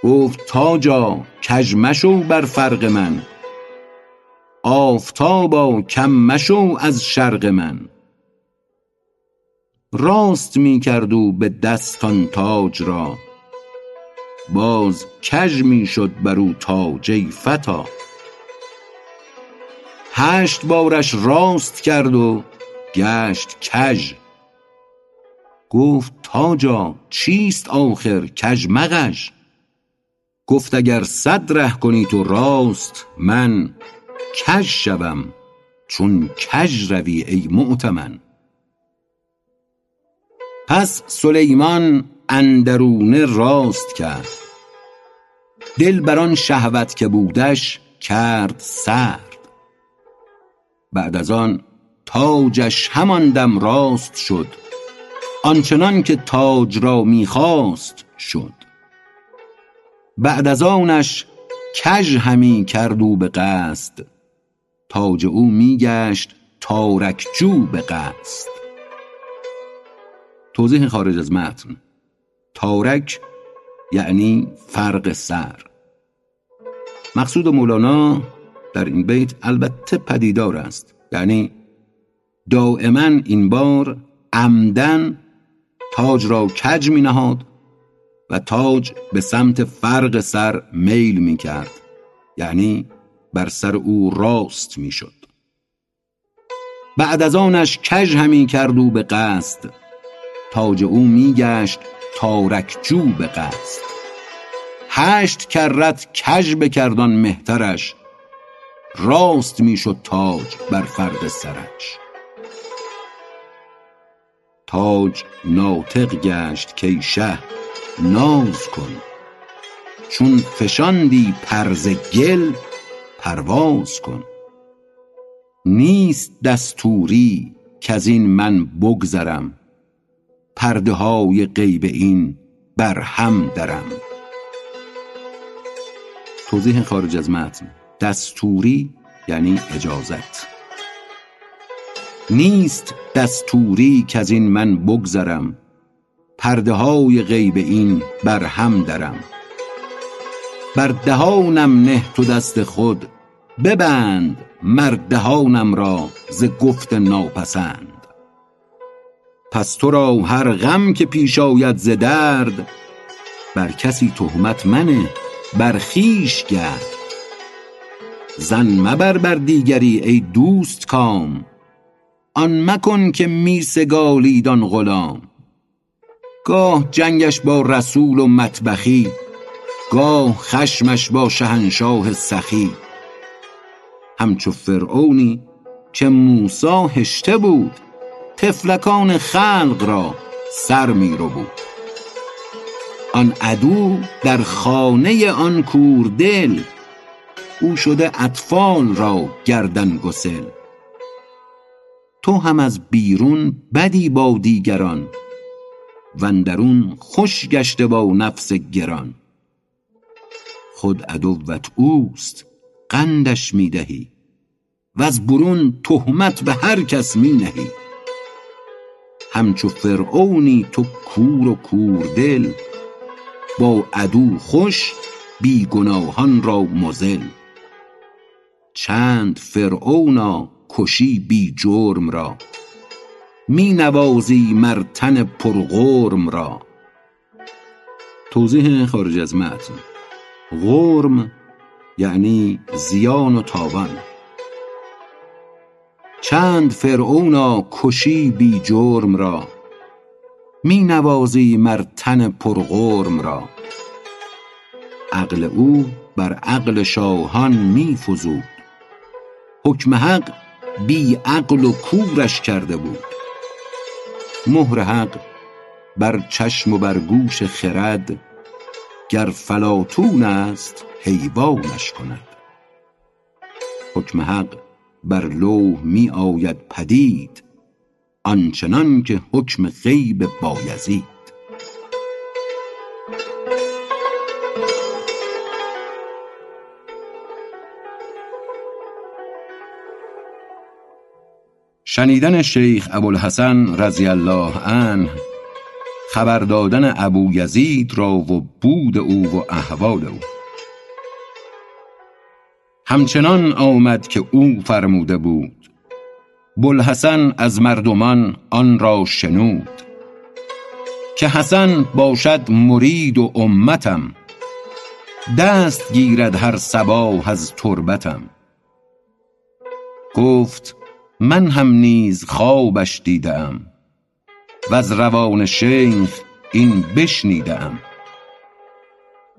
گفت تاجا کژ مشو بر فرق من. آفتابا کم مشو از شرق من. راست می کرد او به دست آن تاج را. باز کژ می شد بر او تاج ای فتی هشت بارش راست کرد و گشت کژ. گفت تاجا چیست آخر کژ مغژ؟ گفت اگر صد ره کنی تو راست من کژ شوم چون کژ روی ای مؤتمن. پس سلیمان اندرونه راست کرد. دل بر آن شهوت که بودش کرد سرد. بعد از آن تاجش همان دم راست شد. آنچنان که تاج را می خواست شد. بعد از آنش کژ همی کرد او به قصد. تاج او می گشت تارک جو به قصد. توضیح خارج از متن. تارک یعنی فرق سر. مقصود مولانا در این بیت البته پدیدار است. یعنی دائما این بار عمدن تاج را کج می نهاد و تاج به سمت فرق سر میل می کرد یعنی بر سر او راست می شد بعد از آنش کج همی کرد او به قصد. تاج او می گشت تارکجو به قصد. هشت کرت کج بکردان مهترش راست می شد تاج بر فرق سرش. تاج ناطق گشت کی شه ناز کن. چون فشاندی پرز گل پرواز کن. نیست دستوری از این من بگذرم. پرده های غیب این بر هم درم. توضیح خارج از متن. دستوری یعنی اجازت. نیست دستوری که از این من بگذرم. پرده های غیب این بر هم درم. بر دهانم نه تو دست خود ببند مردهانم را ز گفت ناپسند. پس تو را هر غم که پیش آید ز درد بر کسی تهمت منه بر خویش گرد. زن مبر بر دیگری ای دوست کام آن مکن که می سگالید آن غلام. گاه جنگش با رسول و مطبخی گاه خشمش با شهنشاه سخی. همچو فرعونی که موسا هشته بود تفلکان خلق را سر می رو بود آن عدو در خانه آن کوردل او شده اطفال را گردن گسل. تو هم از بیرون بدی با دیگران وندرون خوش گشته با نفس گران. خود عدوت اوست قندش می دهی و از برون تهمت به هر کس می نهی. همچو فرعونی تو کور و کوردل با عدو خوش بی گناهان را مزل. چند فرعونا کشی بی جرم را. می نوازی مر تن پرغرم را. توضیح خارج از متن غرم یعنی زیان و تاوان. چند فرعونا کشی بی جرم را. می نوازی مر تن پرغرم را. عقل او بر عقل شاهان می فزود. حکم حق بی عقل و کورش کرده بود. مهر حق بر چشم و بر گوش خرد گر فلاطون است حیوانش کند. حکم حق بر لوح می آید پدید آنچنان که حکم غیب بایزید شنیدن شیخ ابوالحسن رضی الله عنه خبر دادن ابو یزید را و بود او و احوال او. همچنان آمد که او فرموده بود. بوالحسن از مردمان آن را شنود. که حسن باشد مرید و امتم. دست گیرد هر صباح از تربتم. گفت من هم نیز خوابش دیدم. و از روان شیخ این بشنیدم.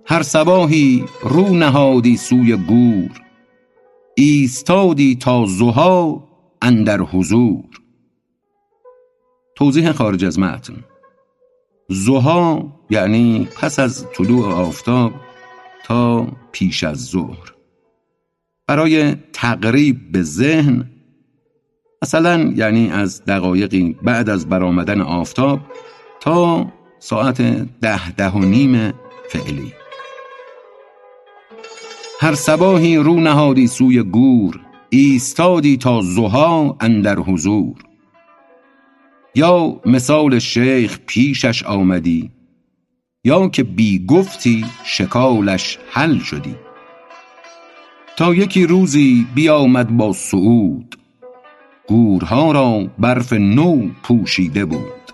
هر صباحی رو نهادی سوی گور. ایستادی تا زها اندر حضور. توضیح خارج از متن. زها یعنی پس از طلوع آفتاب تا پیش از ظهر. برای تقریب به ذهن مثلا یعنی از دقایقی بعد از برآمدن آفتاب تا ساعت ده ده و نیم فعلی. هر صباحی رو نهادی سوی گور ایستادی تا زها اندر حضور. یا مثال شیخ پیشش آمدی یا که بی گفتی شکالش حل شدی. تا یکی روزی بیامد با سعود گورها را برف نو پوشیده بود.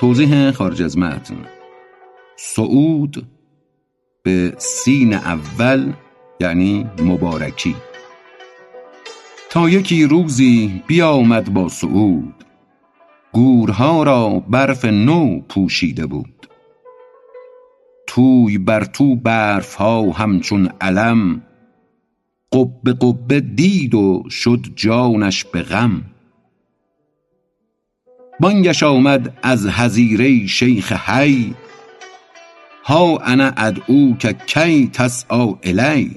توضیح خارج از متن. سعود به سین اول یعنی مبارکی. تا یکی روزی بیامد با سعود گورها را برف نو پوشیده بود. توی بر تو برف ها همچون علم قبه قبه دید و شد جانش به غم. بانگش آمد از هزیره شیخ حی ها انا ادعوک کی تسعی الی.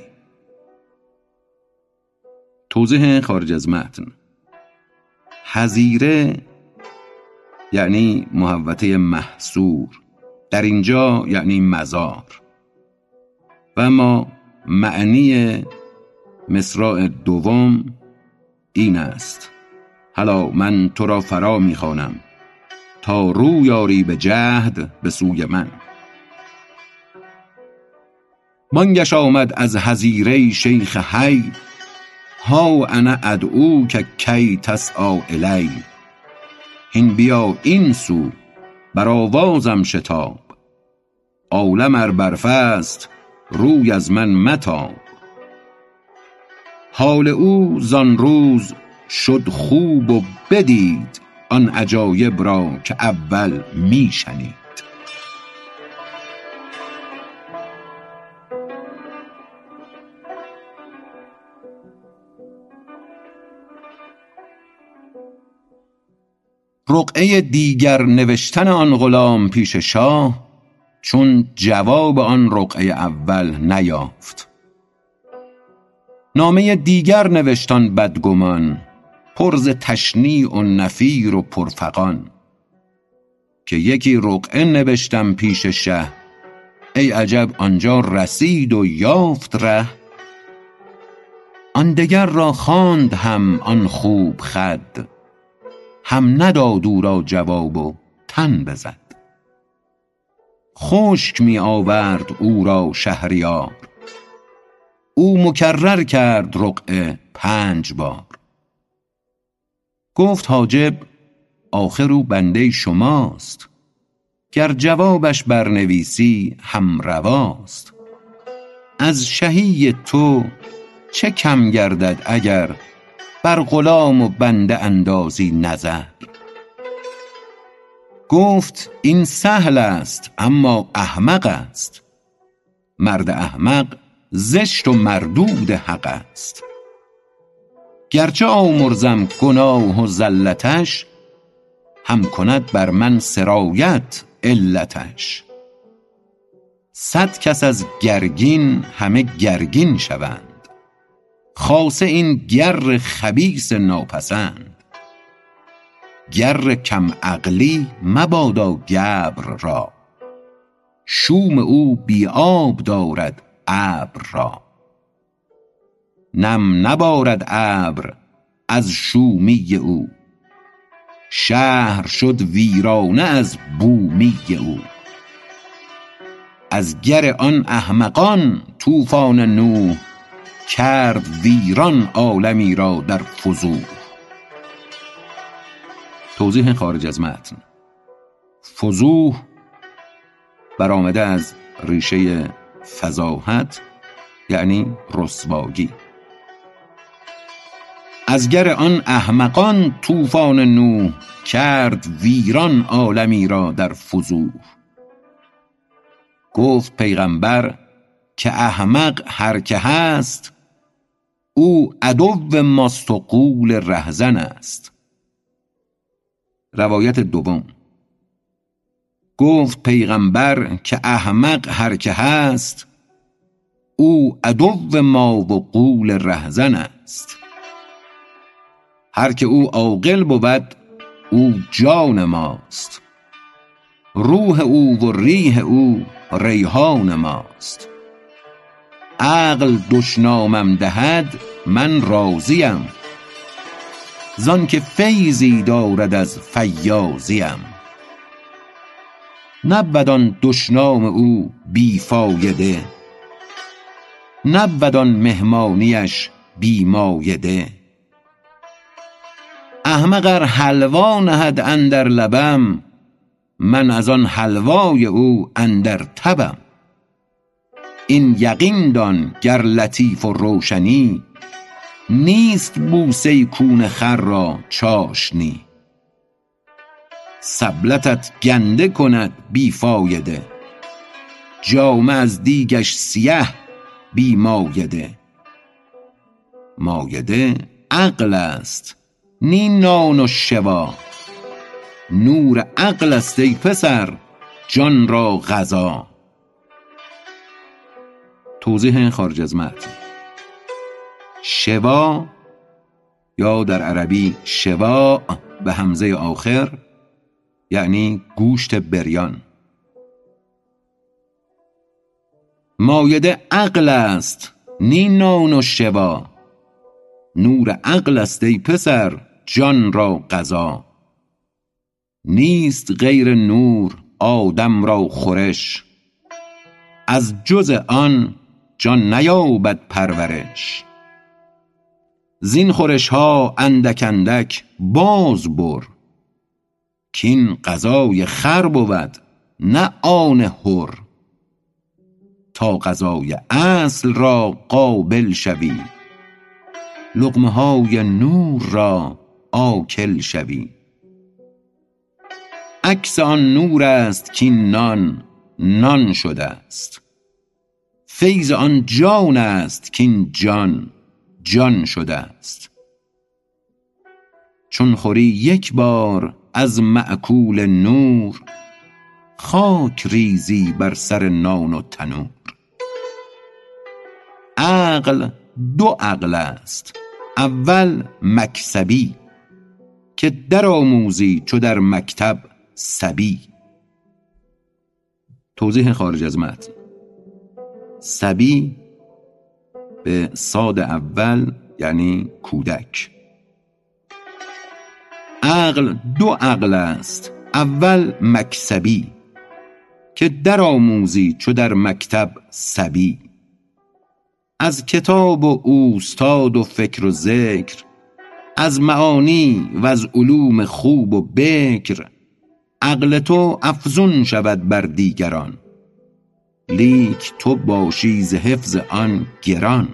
توضیح خارج از متن. هزیره یعنی محوطه محصور. در اینجا یعنی مزار. و اما معنی مصراع دوم این است. حالا من تو را فرا می‌خوانم تا رو یاری به جهد به سوی من. بانگش آمد از هزیره شیخ حی ها انا ادعو که کی تسعا الی. هین بیا این سو بر آوازم شتاب عالم ار برف است روی از من متاب. حال او زان روز شد خوب و بدید آن عجایب را که اول می رقعه دیگر نوشتن آن غلام پیش شاه چون جواب آن رقعه اول نیافت. نامه دیگر نوشتان بدگمان پر ز تشنیع و نفیر و پرفغان. که یکی رقعه نوشتم پیش شه ای عجب آنجا رسید و یافت ره. آن دگر را خواند هم آن خوب خد هم نداد او را جواب و تن بزد. خشک می آورد او را شهریار. او مکرر کرد رقعه پنج بار. گفت حاجب آخر او بنده شماست. گر جوابش برنویسی هم رواست. از شهی تو چه کم گردد اگر بر غلام و بنده اندازی نظر. گفت این سهل است اما احمق است. مرد احمق زشت و مردود حق است. گرچه آمرزم گناه و زلتش هم کند بر من سرایت علتش. صد کس از گرگین همه گرگین شوند. خاصه این گر خبیث ناپسند. گر کم عقلی مبادا گبر را. شوم او بی آب دارد ابر را. نم نبارد ابر از شومی او. شهر شد ویرانه از بومی او. از گر آن احمقان طوفان نوح کرد ویران عالمی را در فضوح توضیح خارج از متن. فضوح برآمده از ریشه فضاحت یعنی رسواگی. از گر آن احمقان طوفان نوح کرد ویران عالمی را در فضوح. گفت پیغمبر که احمق هر که هست او عدو ماست و غول رهزن است. روایت دوم. گفت پیغمبر که احمق هر که هست او عدو ما و غول رهزن است. هر که او عاقل بود او جان ماست. روح او و ریح او ریحان ماست. عقل دشنامم دهد من راضیم. زان که فیضی دارد از فیاضیم. نبود آن دشنام او بی فایده نبود آن مهمانیش بی مایده احمق ار حلوا نهد اندر لبم من از آن حلوای او اندر تبم. این یقین دان گر لطیف و روشنی نیست بوسه کون خر را چاشنی. سبلتت گنده کند بی فایده جامه از دیگش سیه بی مایده. مایده عقل است نی نان و شوا. نور عقل است ای پسر جان را غذا. توضیح خارج از متن. شوا یا در عربی شوا به همزه آخر یعنی گوشت بریان. مایده عقل است نی نان و شوا. نور عقل است ای پسر جان را غذا نیست غیر نور آدم را خورش. از جز آن جان نیابد پرورش. زین خورش ها اندک اندک باز بر. کین غذای خر بود نه آن حر. تا غذای اصل را قابل شوی لقمه های نور را آکل شوی. عکس آن نور است کین نان نان شده است. فیض آن جان است کین جان جان شده است. چون خوری یک بار از مأکول نور خاک ریزی بر سر نان و تنور. عقل دو عقل است اول مکسبی که در آموزی چو در مکتب صبی توضیح خارج از متن. صبی به صاد اول یعنی کودک. عقل دو عقل است. اول مکسبی که در آموزی چو در مکتب صبی از کتاب و اوستاد و فکر و ذکر از معانی و از علوم خوب و بکر عقل تو افزون شود بر دیگران. لیک تو باشی ز حفظ آن گران.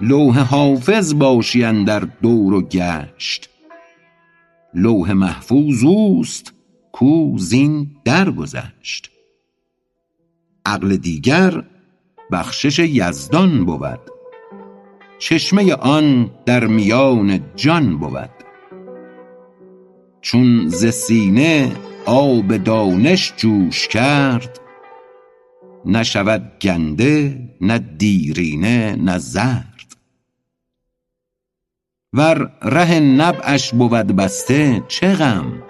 لوح حافظ باشی اندر دور و گشت. لوح محفوظ اوست کو زین درگذشت. عقل دیگر بخشش یزدان بود. چشمه آن در میان جان بود. چون ز سینه آب دانش جوش کرد نشود گنده نه دیرینه نه زرد. ور ره نبعش بود بسته چه غم؟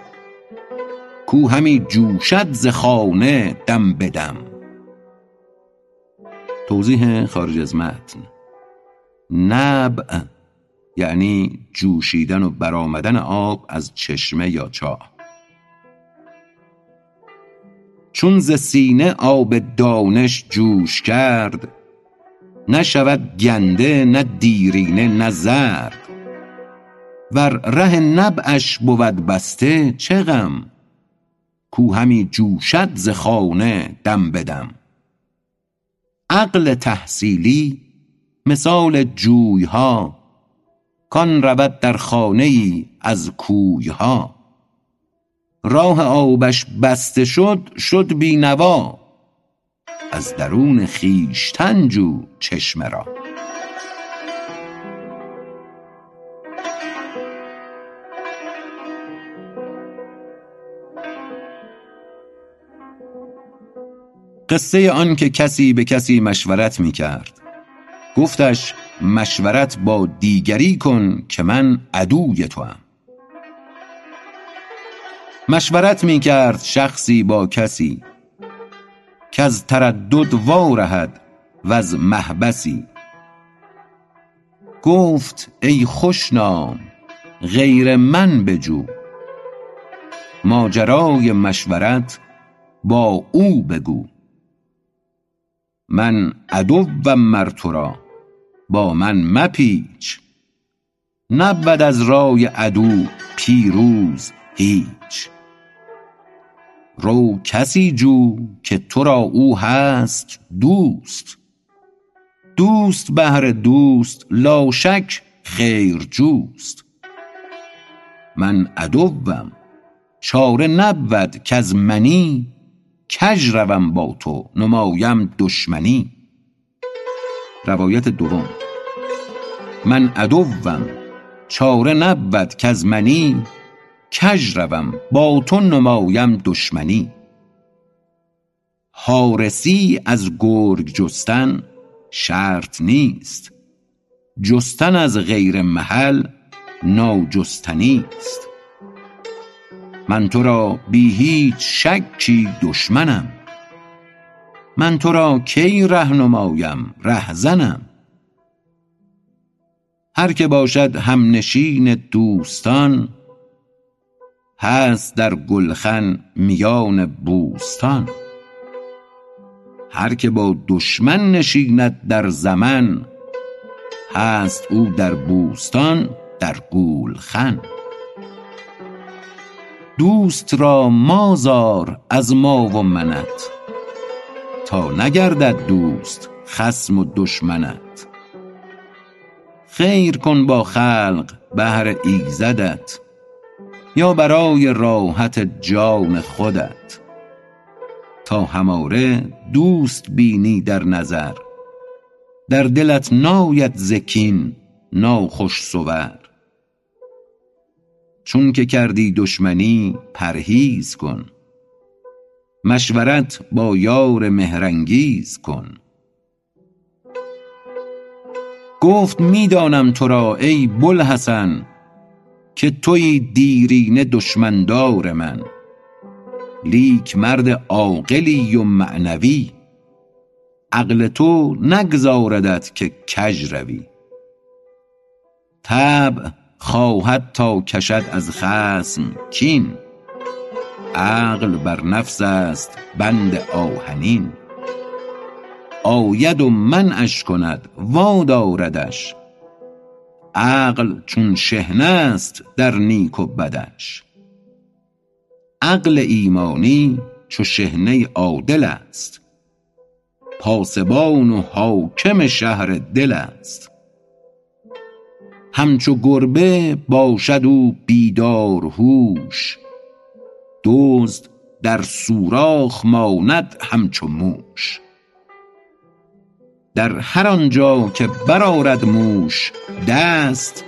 کو همی جوشد ز خانه دم به دم. توضیح خارج از متن. نبع یعنی جوشیدن و برآمدن آب از چشمه یا چاه. چون ز سینه آب دانش جوش کرد نشود گنده نه دیرینه نه زرد. ور ره نبعش بود بسته چه غم؟ کو همی جوشد ز خانه دم به دم. عقل تحصیلی مثال جوی ها کان رود در خانه ای از کوی ها راه آبش بسته شد شد بی نوا از درون خویشتن جو چشمه را. قصه آن که کسی به کسی مشورت می کرد گفتش مشورت با دیگری کن که من عدوی توام. مشورت می کرد شخصی با کسی کز تردد وارهد وز محبسی. گفت ای خوشنام غیر من بجو. ماجرای مشورت با او بگو. من عدوم مر تو را با من مپیچ. نبود از رای عدو پیروز. هیچ. رو کسی جو که تو را او هست دوست. دوست بهر دوست لاشک خیرجوست من عدوم چاره نبود کز منی. کژ روم با تو نمایم دشمنی. روایت دوم. من عدوم چاره نبود کز منی. کژ روم با تو نمایم دشمنی. حارسی از گرگ جستن شرط نیست. جستن از غیر محل ناجستنی است. من تو را بی هیچ شکی دشمنم. من تو را کی ره نمایم رهزنم. هر که باشد همنشین دوستان هست در گلخن میان بوستان. هر که با دشمن نشیند در زمن هست او در بوستان در گولخن دوست را مازار از ما و منت تا نگردد دوست خصم و دشمنت. خیر کن با خلق بهر ایزدت یا برای راحت جان خودت. تا هماره دوست بینی در نظر. در دلت ناید ز کین ناخوش صور. چون که کردی دشمنی پرهیز کن. مشورت با یار مهرانگیز کن. گفت می دانم تو را ای بوالحسن که تویی دیرینه دشمن دار من. لیک مرد عاقلی و معنوی. عقل تو نگذاردت که کژ روی. طبع خواهد تا کشد از خصم کین. عقل بر نفس است بند آهنین. آید و منعش کند وا داردش عقل چون شحنه است در نیک و بدش. عقل ایمانی چو شحنه عادل است. پاسبان و حاکم شهر دل است. همچو گربه باشد او بیدار هوش. دزد در سوراخ ماند همچو موش. در هر آنجا که برآرد موش دست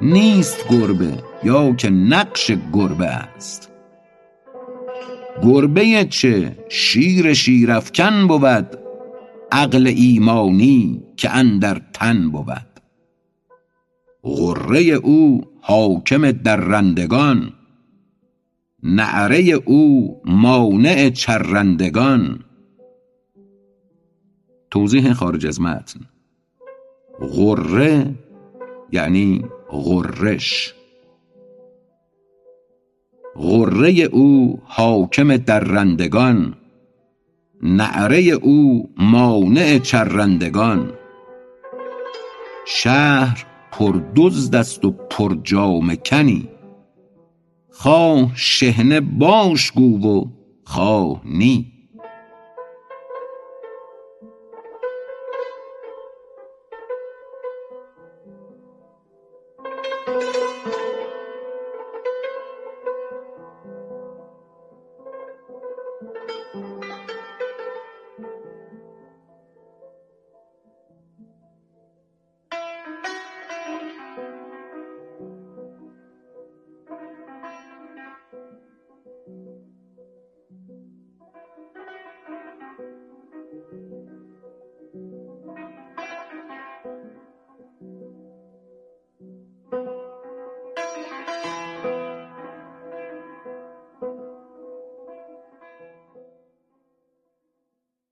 نیست گربه یا که نقش گربه است. گربه چه شیر شیرافکن بود عقل ایمانی که اندر تن بود. غره او حاکم درندگان نعره او مانع چرندگان. توضیح خارج از متن. غره یعنی غرش. غره او حاکم درندگان نعره او مانع چرندگان. شهر پر دزد است و پر جامه کنی. خواه شحنه باش گو و خواه نی.